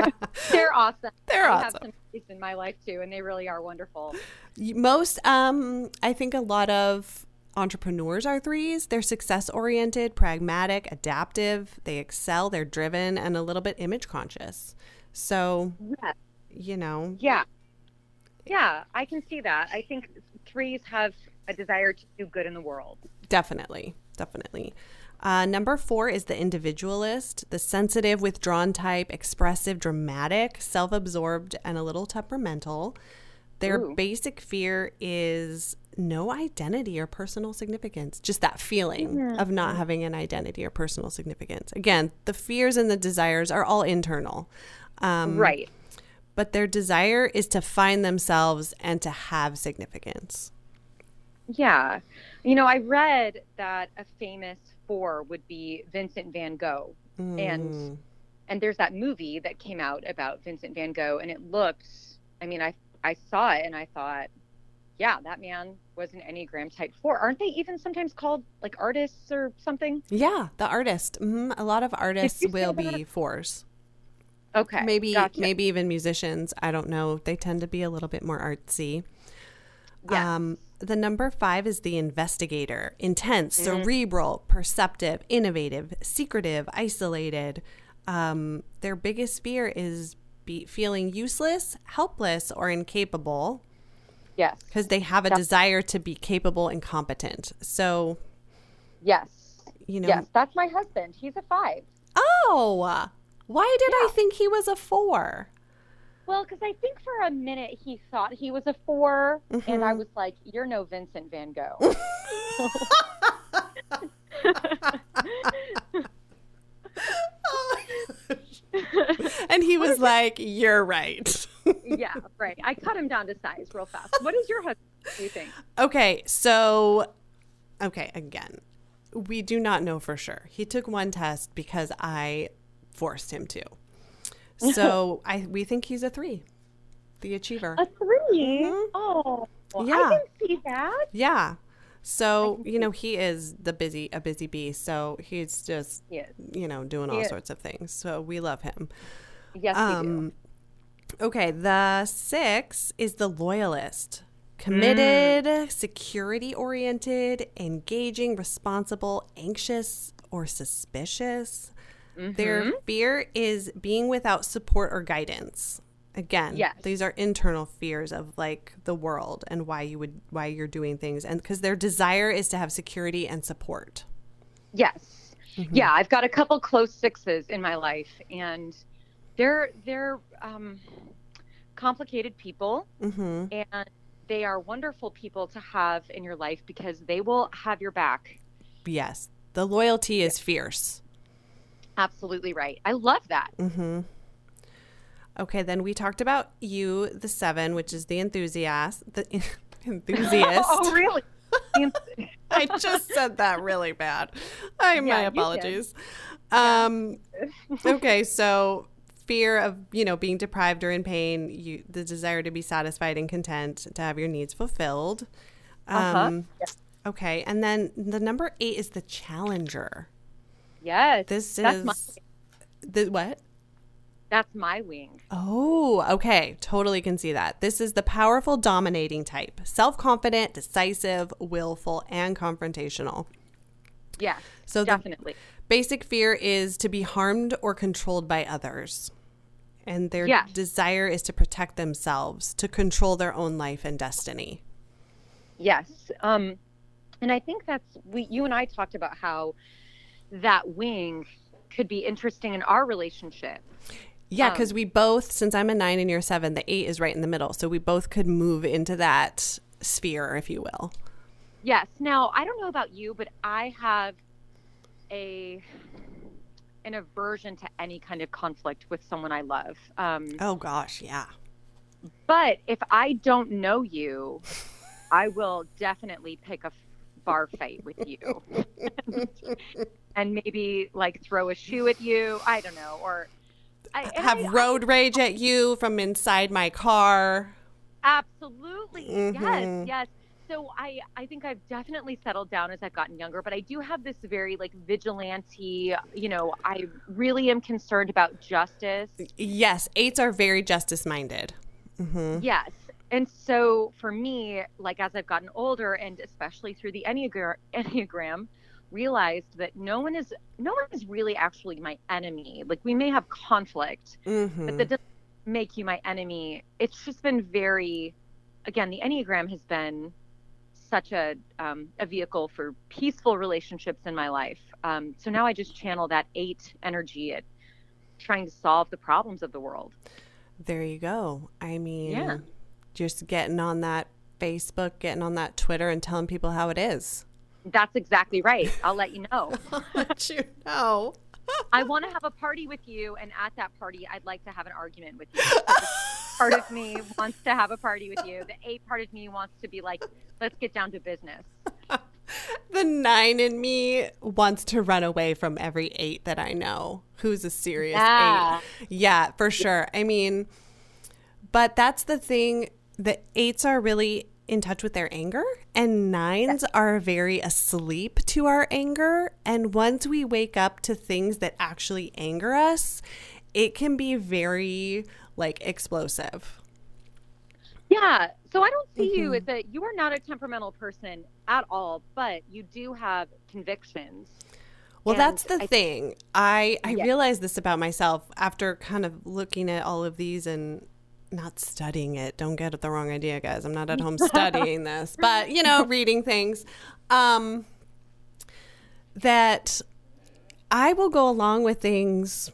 S2: They're awesome.
S1: They're
S2: I have
S1: awesome.
S2: some threes in my life too, and they really are wonderful.
S1: Most, um, I think a lot of entrepreneurs are threes. They're success oriented, pragmatic, adaptive. They excel, they're driven, and a little bit image conscious. So,
S2: Yeah.
S1: you know,
S2: Yeah. Yeah, I can see that. I think threes have a desire to do good in the world.
S1: Definitely. Definitely. Uh, number four is the individualist, the sensitive, withdrawn type, expressive, dramatic, self absorbed, and a little temperamental. Their
S2: Ooh.
S1: basic fear is no identity or personal significance, just that feeling of not having an identity or personal significance. Again, the fears and the desires are all internal. Um,
S2: right.
S1: But their desire is to find themselves and to have significance.
S2: Yeah. You know, I read that a famous four would be Vincent van Gogh.
S1: Mm.
S2: And and there's that movie that came out about Vincent van Gogh and it looked I mean, I I saw it and I thought, yeah, that man was an Enneagram type four. Aren't they even sometimes called like artists or something?
S1: Yeah, the artist. hmm A lot of artists will
S2: that?
S1: be fours.
S2: Okay.
S1: Maybe
S2: gotcha.
S1: maybe even musicians. I don't know. They tend to be a little bit more artsy. Um, the number five is the investigator. Intense,
S2: Mm-hmm.
S1: cerebral, perceptive, innovative, secretive, isolated. Um, their biggest fear is be feeling useless, helpless, or incapable
S2: Yes.
S1: because they have a desire to be capable and competent. So,
S2: Yes.
S1: you know,
S2: Yes. That's my husband. He's a five.
S1: oh, why did I think he was a four?
S2: Well, because I think for a minute he thought he was a 4 and
S1: Mm-hmm.
S2: I was like, "You're no Vincent Van Gogh."
S1: and he was like, "You're right."
S2: yeah, right. I cut him down to size real fast. What is your husband? do you think?
S1: Okay, so okay, again, we do not know for sure. He took one test because I forced him to. So I we think he's a three, the achiever.
S2: A 3 mm-hmm. Oh,
S1: Yeah.
S2: I can see that.
S1: Yeah. So you know he is the busy a busy bee. So he's just
S2: He is.
S1: you know doing all sorts of things. So we love him.
S2: Yes, we do.
S1: Um, okay, the six is the loyalist. Committed, security oriented, engaging, responsible, anxious, or suspicious. Their fear is being without support or guidance. Again,
S2: Yes.
S1: these are internal fears of like the world and why you would why you're doing things and because their desire is to have security and support.
S2: Yes.
S1: Mm-hmm.
S2: Yeah, I've got a couple close sixes in my life, and they're they're um, complicated people,
S1: hmm
S2: and they are wonderful people to have in your life because they will have your back.
S1: Yes. The loyalty is fierce.
S2: Absolutely right. I love that.
S1: Mm-hmm. Okay, then we talked about you, the seven, which is the enthusiast. The enthusiast.
S2: oh, really?
S1: I just said that really bad. I my
S2: Yeah, did.
S1: apologies. Um, okay, so fear of you know being deprived or in pain, you the desire to be satisfied and content, to have your needs fulfilled.
S2: Uh-huh.
S1: Um, Okay, and then the number eight is the challenger.
S2: yes.
S1: This is
S2: my,
S1: the what?
S2: That's my wing.
S1: Oh, okay. Totally can see that. This is the powerful, dominating type self confident, decisive, willful, and confrontational.
S2: Yeah.
S1: So
S2: definitely.
S1: Basic fear is to be harmed or controlled by others. And their
S2: Yes.
S1: desire is to protect themselves, to control their own life and destiny.
S2: Yes. Um, and I think that's we you and I talked about how that wing could be interesting in our relationship.
S1: Yeah,
S2: Um,
S1: because we both, since I'm a nine and you're seven, the eight is right in the middle. So we both could move into that sphere, if you will.
S2: Yes. Now, I don't know about you, but I have a an aversion to any kind of conflict with someone I love. Um,
S1: Oh, gosh. Yeah.
S2: but if I don't know you, I will definitely pick a bar fight with you, and maybe like throw a shoe at you. I don't know, or I,
S1: Have
S2: I-
S1: road rage at you from inside my car.
S2: Absolutely.
S1: Mhm.
S2: Yes, yes. So I I think I've definitely settled down as I've gotten younger, but I do have this very like vigilante, you know, I really am concerned about justice.
S1: Yes, eights are very justice minded. hmm
S2: Yes. And so for me, like as I've gotten older and especially through the Enneagram, Enneagram realized that no one is no one is really actually my enemy. Like we may have conflict,
S1: hmm
S2: but that doesn't make you my enemy. It's just been very, again, the Enneagram has been such a um, a vehicle for peaceful relationships in my life. Um, so now I just channel that eight energy at trying to solve the problems of the world.
S1: There you go. I mean,
S2: Yeah.
S1: just getting on that Facebook, getting on that Twitter, and telling people how it is.
S2: That's exactly right. I'll let you know.
S1: Let you know.
S2: I want to have a party with you, and at that party, I'd like to have an argument with you. Part of me wants to have a party with you. The eight part of me wants to be like, let's get down to business.
S1: The nine in me wants to run away from every eight that I know who's a serious
S2: Yeah.
S1: eight. Yeah, for sure. I mean, but that's the thing. The eights are really in touch with their anger, and nines are very asleep to our anger. And once we wake up to things that actually anger us, it can be very like explosive.
S2: Yeah. So I don't see you
S1: Mhm.
S2: as a, you are not a temperamental person at all, but you do have convictions.
S1: Well,
S2: And
S1: that's the
S2: I-
S1: thing. I I
S2: Yeah.
S1: realized this about myself after kind of looking at all of these and not studying it. Don't get the wrong idea, guys. I'm not at home studying this, but you know, reading things. Um, that I will go along with things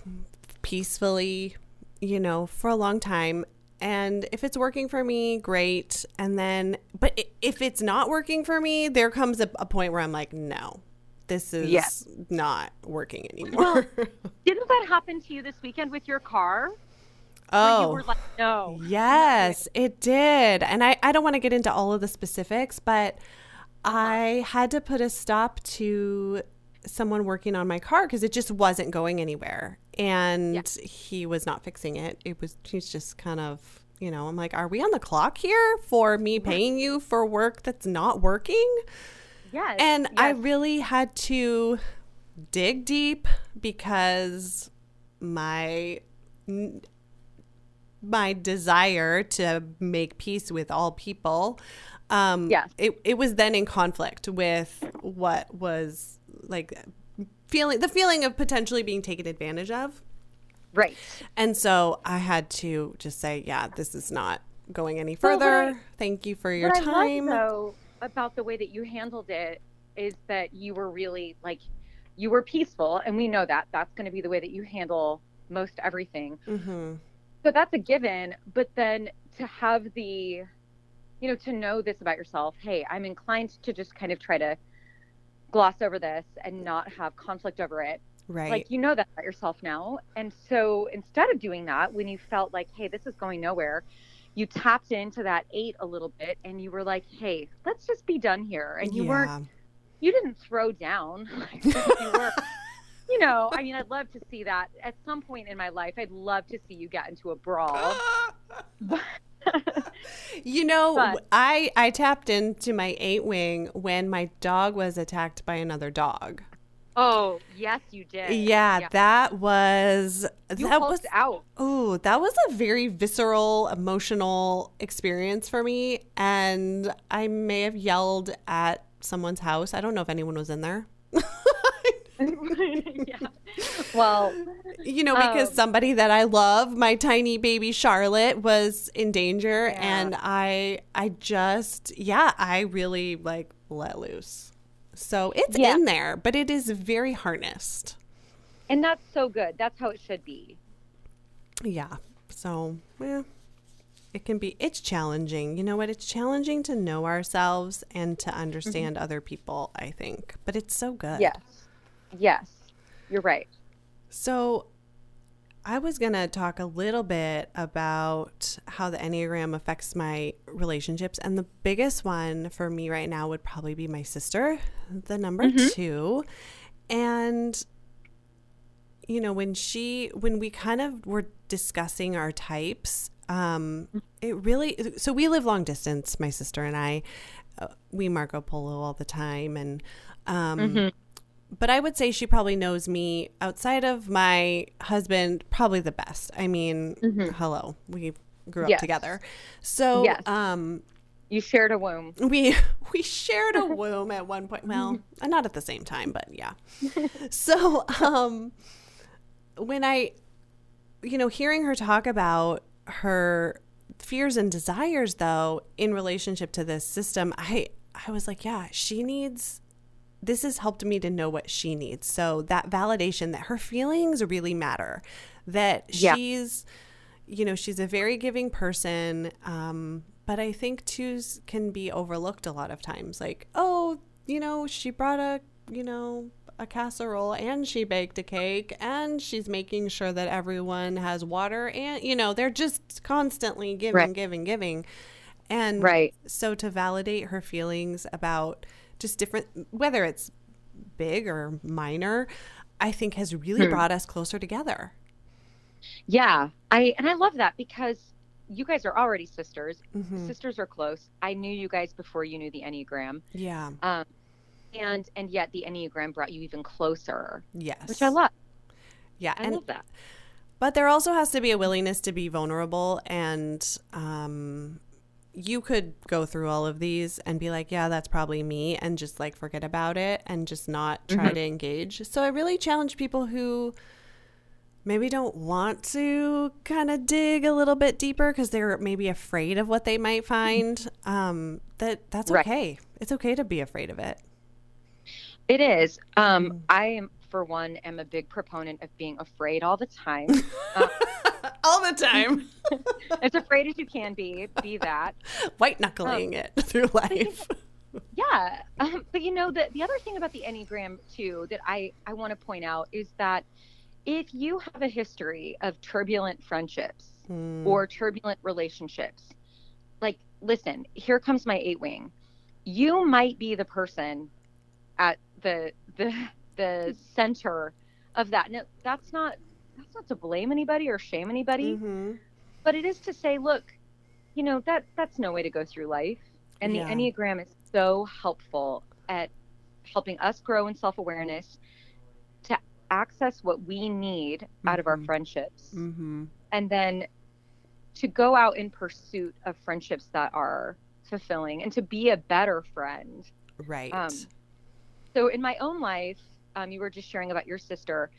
S1: peacefully, you know, for a long time. And if it's working for me, great. And then, but if it's not working for me, there comes a, a point where I'm like, no, this is
S2: Yes.
S1: not working anymore.
S2: Didn't that happen to you this weekend with your car?
S1: Oh.
S2: you were like, no.
S1: Yes, it did. And I, I don't want to get into all of the specifics, but I had to put a stop to someone working on my car because it just wasn't going anywhere. And he was not fixing it. It was, he's just kind of, you know, I'm like, are we on the clock here for me paying you for work that's not working?
S2: Yes.
S1: And I really had to dig deep because my my desire to make peace with all people um
S2: Yes.
S1: it, it was then in conflict with what was like feeling the feeling of potentially being taken advantage of
S2: right.
S1: and so i had to just say yeah this is not going any
S2: Well,
S1: further
S2: I-
S1: thank you for your
S2: what
S1: time
S2: I love, though, about the way that you handled it is that you were really like, you were peaceful, and we know that that's going to be the way that you handle most everything.
S1: hmm
S2: So that's a given. But then to have the, you know, to know this about yourself, hey, I'm inclined to just kind of try to gloss over this and not have conflict over it.
S1: right
S2: Like you know that about yourself now. And so instead of doing that, when you felt like, hey, this is going nowhere, you tapped into that eight a little bit and you were like, hey, let's just be done here. And you weren't, you didn't throw down. Like, you were, you know, I mean, I'd love to see that at some point in my life. I'd love to see you get into a brawl.
S1: You know,
S2: But-
S1: I I tapped into my eight wing when my dog was attacked by another dog.
S2: oh, yes, you did.
S1: Yeah, that was
S2: You
S1: that was
S2: out.
S1: oh, that was a very visceral, emotional experience for me and I may have yelled at someone's house. I don't know if anyone was in there.
S2: yeah. Well,
S1: you know, because
S2: Um,
S1: somebody that I love, my tiny baby Charlotte, was in danger, and I, I just, yeah, I really like let loose. So it's
S2: Yeah.
S1: in there, but it is very harnessed.
S2: and that's so good. That's how it should be.
S1: Yeah. So, yeah, it can be. It's challenging. You know what? It's challenging to know ourselves and to understand other people. I think, but it's so good.
S2: Yes. Yes. You're right.
S1: So, I was going to talk a little bit about how the Enneagram affects my relationships. And the biggest one for me right now would probably be my sister, the number two. And, you know, when she, when we kind of were discussing our types, um, it really, so we live long distance, my sister and I. Uh, we Marco Polo all the time. And, um, but I would say she probably knows me outside of my husband probably the best. I mean, hello, we grew up
S2: Yes.
S1: together, so
S2: Yes.
S1: um,
S2: You shared a womb.
S1: we we shared a womb at one point. Well, not at the same time, but yeah. So um, when I, you know, hearing her talk about her fears and desires, though, in relationship to this system, I I was like, yeah, she needs this has helped me to know what she needs. So that validation that her feelings really matter, that
S2: Yeah.
S1: she's, you know, she's a very giving person. Um, but I think twos can be overlooked a lot of times. Like, oh, you know, she brought a, you know, a casserole and she baked a cake and she's making sure that everyone has water and, you know, they're just constantly giving,
S2: Right.
S1: giving, giving. And
S2: Right.
S1: so to validate her feelings about just different, whether it's big or minor, I think has really brought us closer together.
S2: Yeah. I and I love that because you guys are already sisters.
S1: Mhm.
S2: Sisters are close. I knew you guys before you knew the Enneagram.
S1: Yeah.
S2: Um and and yet the Enneagram brought you even closer,
S1: Yes.
S2: which I love.
S1: Yeah.
S2: I
S1: and
S2: love that.
S1: But there also has to be a willingness to be vulnerable. And um, you could go through all of these and be like, yeah, that's probably me, and just like forget about it and just not try to engage. So I really challenge people who maybe don't want to kind of dig a little bit deeper because they're maybe afraid of what they might find. Um, that that's
S2: Right.
S1: okay. It's okay to be afraid of it.
S2: It is. Um,
S1: Mm.
S2: I am, for one, am a big proponent of being afraid all the time. uh,
S1: All the time,
S2: as afraid as you can be, be that.
S1: white knuckling it through life.
S2: Yeah. Um, but you know, the, the other thing about the Enneagram, too, that I, I want to point out is that if you have a history of turbulent friendships, mm. or turbulent relationships. Like, listen, here comes my eight wing. You might be the person at the the the center of that. Now, that's not that's not to blame anybody or shame anybody, mm-hmm. but it is to say, look, you know that that's no way to go through life. And yeah. the Enneagram is so helpful at helping us grow in self awareness to access what we need mm-hmm. out of our mm-hmm. friendships, mm-hmm. and then to go out in pursuit of friendships that are fulfilling and to be a better friend.
S1: Right. Um,
S2: so in my own life, um, you were just sharing about your sister.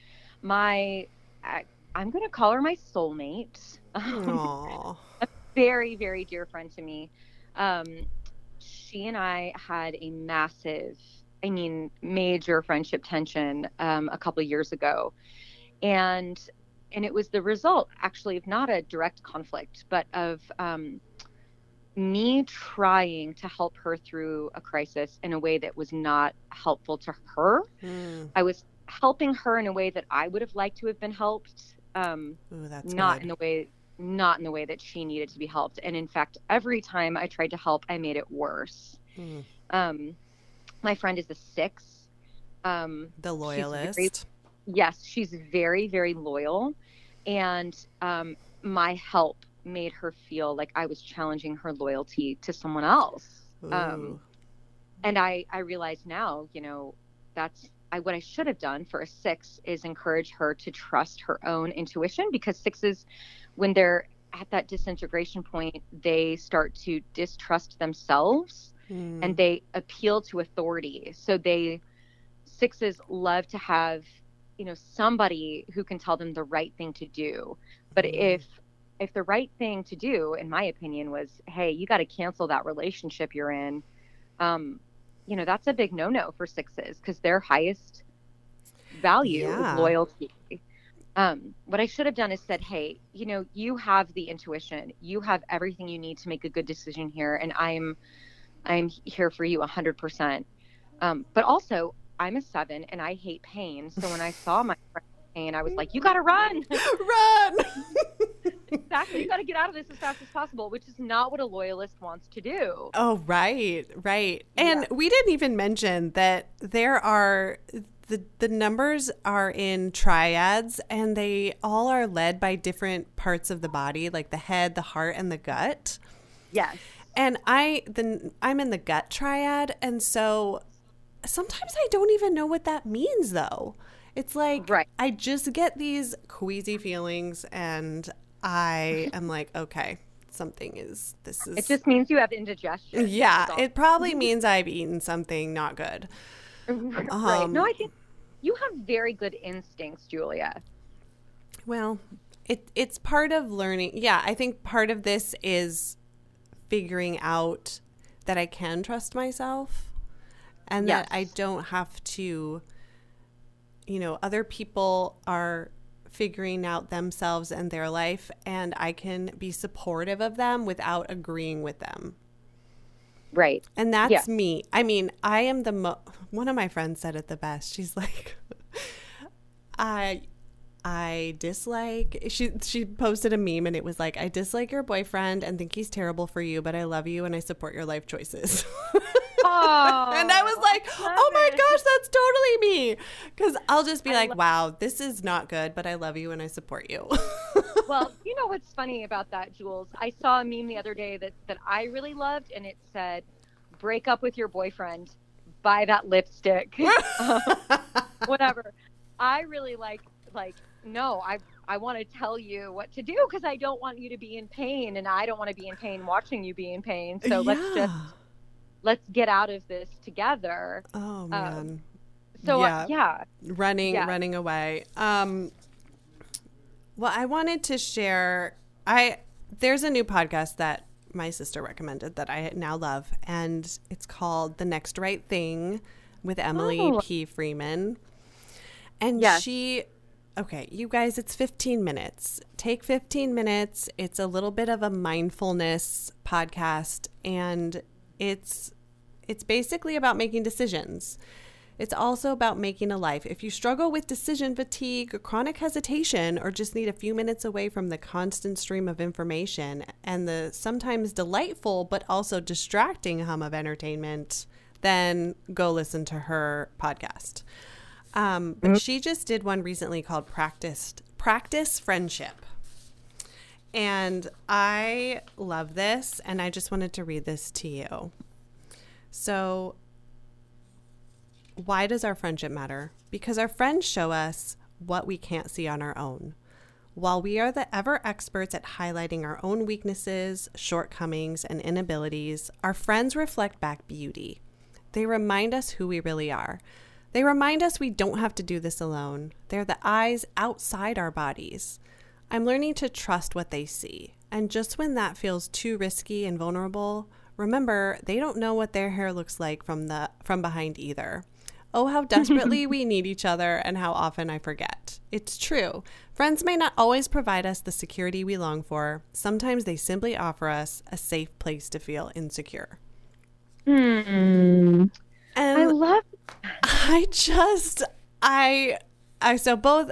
S2: My, I, am going to call her my soulmate. a very, very dear friend to me. Um, she and I had a massive, I mean, major friendship tension um, a couple of years ago, and and it was the result actually of not a direct conflict, but of um, me trying to help her through a crisis in a way that was not helpful to her. Mm. I was helping her in a way that I would have liked to have been helped. Um, Ooh, not good. in the way not in the way that she needed to be helped. And in fact, every time I tried to help, I made it worse. Mm. Um, my friend is a six. Um,
S1: the loyalist.
S2: Very, yes, she's very, very loyal. And um, my help made her feel like I was challenging her loyalty to someone else. Um, and I, I realize now, you know, that's I, what I should have done for a six is encourage her to trust her own intuition because sixes, when they're at that disintegration point, they start to distrust themselves mm. and they appeal to authority. So they, sixes love to have, you know, somebody who can tell them the right thing to do. But mm. if if the right thing to do, in my opinion, was, hey, you got to cancel that relationship you're in, um, you know, that's a big no no for sixes because their highest value yeah. is loyalty. Um, what I should have done is said, hey, you know, you have the intuition, you have everything you need to make a good decision here, and I'm, I'm here for you 100%. Um, but also, I'm a seven and I hate pain. So when I saw my friend pain, I was like, you got to run,
S1: run.
S2: exactly. You got to get out of this as fast as possible, which is not what a loyalist wants to do.
S1: Oh, right, right. And yeah. we didn't even mention that there are the the numbers are in triads and they all are led by different parts of the body, like the head, the heart, and the gut.
S2: Yes.
S1: And I the I'm in the gut triad, and so sometimes I don't even know what that means though. It's like right. I just get these queasy feelings and I am like, okay, something is this is
S2: It just means you have indigestion.
S1: Yeah, it probably means I've eaten something not good.
S2: right. Um, no, I think you have very good instincts, Julia.
S1: Well, it it's part of learning. Yeah, I think part of this is figuring out that I can trust myself and yes. that I don't have to you know, other people are figuring out themselves and their life, and I can be supportive of them without agreeing with them.
S2: Right.
S1: And that's yeah. me. I mean, I am the mo- one of my friends said it the best. She's like, I I dislike she she posted a meme and it was like I dislike your boyfriend and think he's terrible for you, but I love you and I support your life choices. Oh, and I was like, "Oh my it. gosh, that's totally me." Cuz I'll just be I like, "Wow, this is not good, but I love you and I support you."
S2: well, you know what's funny about that, Jules? I saw a meme the other day that that I really loved and it said, "Break up with your boyfriend, buy that lipstick." um, whatever. I really like like no, I I want to tell you what to do because I don't want you to be in pain and I don't want to be in pain watching you be in pain. So yeah. let's just let's get out of this together.
S1: Oh um, man. Um,
S2: so yeah. Uh, yeah.
S1: Running yeah. running away. Um well, I wanted to share I there's a new podcast that my sister recommended that I now love and it's called The Next Right Thing with Emily oh. P. Freeman. And yes. she Okay, you guys, it's 15 minutes. Take 15 minutes. It's a little bit of a mindfulness podcast and it's it's basically about making decisions. It's also about making a life. If you struggle with decision fatigue, chronic hesitation, or just need a few minutes away from the constant stream of information and the sometimes delightful but also distracting hum of entertainment, then go listen to her podcast. Um, but mm-hmm. she just did one recently called "Practiced Practice Friendship," and I love this, and I just wanted to read this to you. So, why does our friendship matter? Because our friends show us what we can't see on our own. While we are the ever experts at highlighting our own weaknesses, shortcomings, and inabilities, our friends reflect back beauty. They remind us who we really are. They remind us we don't have to do this alone. They're the eyes outside our bodies. I'm learning to trust what they see. And just when that feels too risky and vulnerable, remember they don't know what their hair looks like from the from behind either. Oh, how desperately we need each other and how often I forget. It's true. Friends may not always provide us the security we long for. Sometimes they simply offer us a safe place to feel insecure.
S2: Hmm. And I love
S1: I just I I so both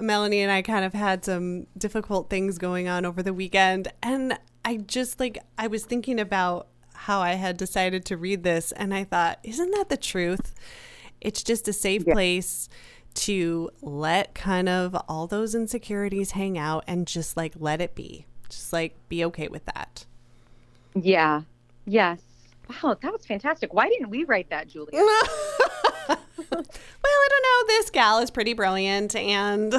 S1: Melanie and I kind of had some difficult things going on over the weekend and I just like I was thinking about how I had decided to read this and I thought isn't that the truth? It's just a safe yeah. place to let kind of all those insecurities hang out and just like let it be. Just like be okay with that.
S2: Yeah. Yes. Wow, that was fantastic. Why didn't we write that, Julia? well,
S1: I don't know. This gal is pretty brilliant and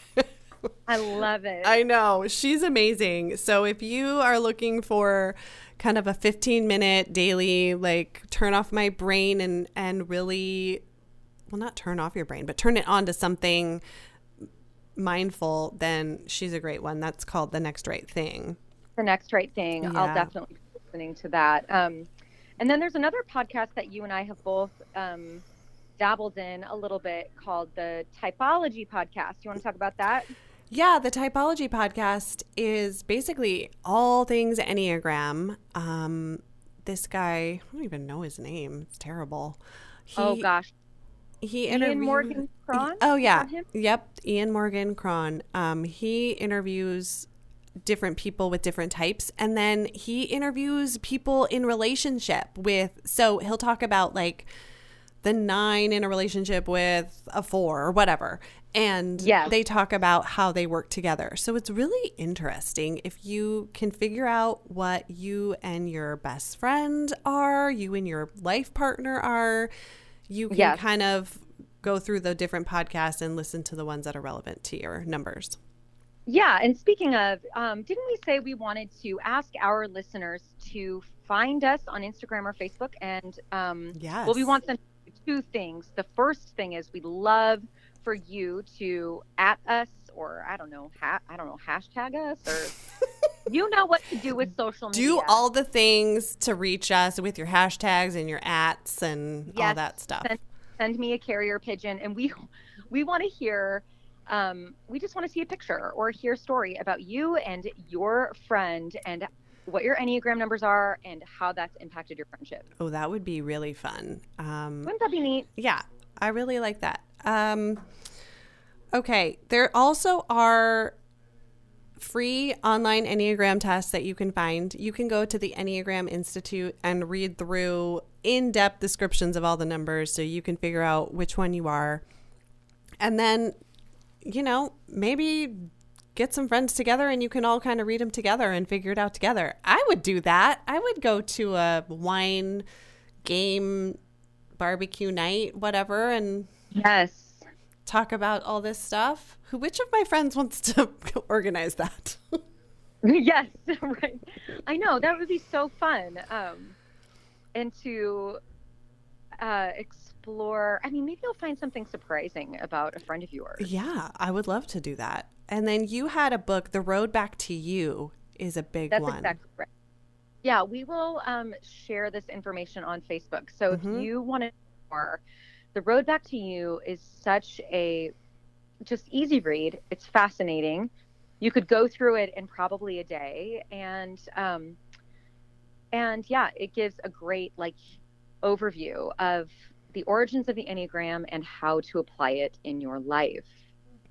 S2: I love it.
S1: I know. She's amazing. So if you are looking for kind of a 15 minute daily like turn off my brain and and really well not turn off your brain, but turn it on to something mindful, then she's a great one. That's called The Next Right Thing.
S2: The Next Right Thing. Yeah. I'll definitely be listening to that. Um, and then there's another podcast that you and I have both um, dabbled in a little bit called the Typology Podcast. You want to talk about that?
S1: Yeah, the Typology Podcast is basically all things Enneagram. Um, this guy, I don't even know his name. It's terrible.
S2: He, oh gosh.
S1: He
S2: interviewed Ian Morgan Cron.
S1: Oh yeah. Yep. Ian Morgan Cron. Um, he interviews different people with different types and then he interviews people in relationship with so he'll talk about like the nine in a relationship with a four or whatever and yes. they talk about how they work together so it's really interesting if you can figure out what you and your best friend are you and your life partner are you can yes. kind of go through the different podcasts and listen to the ones that are relevant to your numbers
S2: yeah, and speaking of, um, didn't we say we wanted to ask our listeners to find us on Instagram or Facebook? And um,
S1: yes.
S2: well, we want them to do two things. The first thing is we'd love for you to at us or I don't know, ha- I don't know, hashtag us or you know what to do with social media.
S1: Do all the things to reach us with your hashtags and your ats and yes, all that stuff.
S2: Send, send me a carrier pigeon, and we we want to hear um, we just want to see a picture or hear a story about you and your friend and what your Enneagram numbers are and how that's impacted your friendship.
S1: Oh, that would be really fun. Um,
S2: Wouldn't that be neat?
S1: Yeah, I really like that. Um, okay, there also are free online Enneagram tests that you can find. You can go to the Enneagram Institute and read through in depth descriptions of all the numbers so you can figure out which one you are. And then you know, maybe get some friends together and you can all kind of read them together and figure it out together. I would do that. I would go to a wine game barbecue night, whatever, and
S2: yes,
S1: talk about all this stuff. Who which of my friends wants to organize that?
S2: yes, right. I know that would be so fun. Um and to uh explore. I mean, maybe you'll find something surprising about a friend of yours.
S1: Yeah, I would love to do that. And then you had a book, The Road Back to You is a big
S2: That's
S1: one.
S2: Exactly right. Yeah, we will um, share this information on Facebook. So mm-hmm. if you want to more, The Road Back to You is such a just easy read. It's fascinating. You could go through it in probably a day, and um, and yeah, it gives a great like overview of the origins of the Enneagram and how to apply it in your life.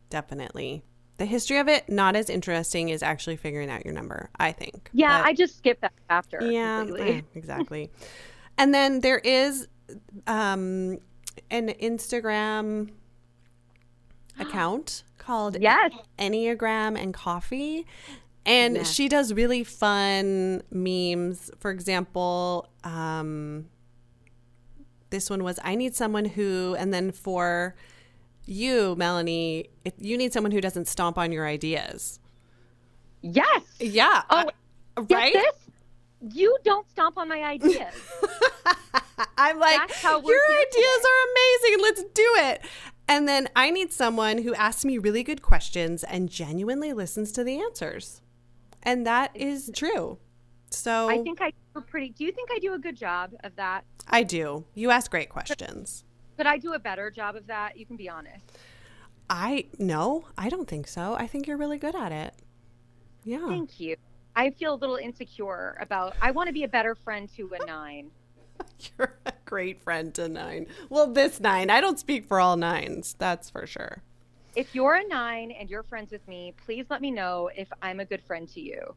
S1: Definitely. The history of it, not as interesting as actually figuring out your number, I think.
S2: Yeah,
S1: But-
S2: I just skipped that chapter.
S1: yeah,
S2: completely.
S1: eh, exactly. and then there is um, an Instagram account called
S2: Yes.
S1: Enneagram and Coffee. And
S2: Yes.
S1: she does really fun memes. For example, um, this one was I need someone who, and then for you, Melanie, if you need someone who doesn't stomp on your ideas.
S2: Yes.
S1: Yeah.
S2: Oh,
S1: uh,
S2: I-
S1: right?
S2: this? You don't stomp on my ideas.
S1: I'm like, your ideas are amazing. Let's do it. And then I need someone who asks me really good questions and genuinely listens to the answers. And that is true. So
S2: I think I do pretty. Do you think I do a good job of that?
S1: I do. You ask great questions.
S2: Could I do a better job of that? You can be honest.
S1: I no, I don't think so. I think you're really good at it. Yeah.
S2: Thank you. I feel a little insecure about. I want to be a better friend to a nine.
S1: You're a great friend to nine. Well, this nine. I don't speak for all nines. That's for sure.
S2: If you're a nine and you're friends with me, please let me know if I'm a good friend to you.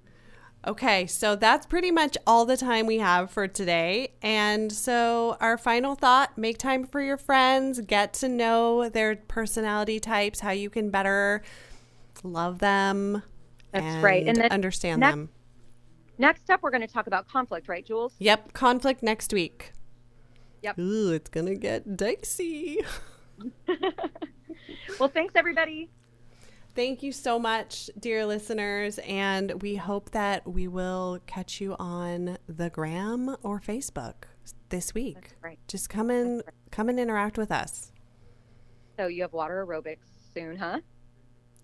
S1: Okay, so that's pretty much all the time we have for today. And so, our final thought make time for your friends, get to know their personality types, how you can better love them.
S2: That's right. And then
S1: understand
S2: next-
S1: them.
S2: Next up, we're going to talk about conflict, right, Jules?
S1: Yep, conflict next week.
S2: Yep.
S1: Ooh, it's going to get dicey.
S2: Well, thanks everybody.
S1: Thank you so much, dear listeners. And we hope that we will catch you on the gram or Facebook this week. Just come and come and interact with us.
S2: So you have water aerobics soon, huh?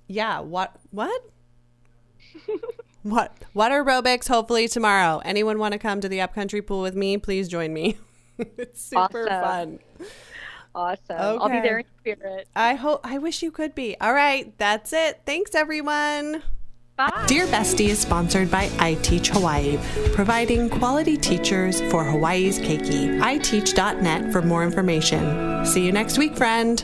S1: Yeah. What? What? what? Water aerobics. Hopefully tomorrow. Anyone want to come to the upcountry pool with me? Please join me. it's super
S2: Awesome.
S1: fun.
S2: Awesome. I'll be there in spirit.
S1: I hope. I wish you could be. All right. That's it. Thanks, everyone.
S2: Bye.
S1: Dear Bestie is sponsored by I Teach Hawaii, providing quality teachers for Hawaii's keiki. iteach.net for more information. See you next week, friend.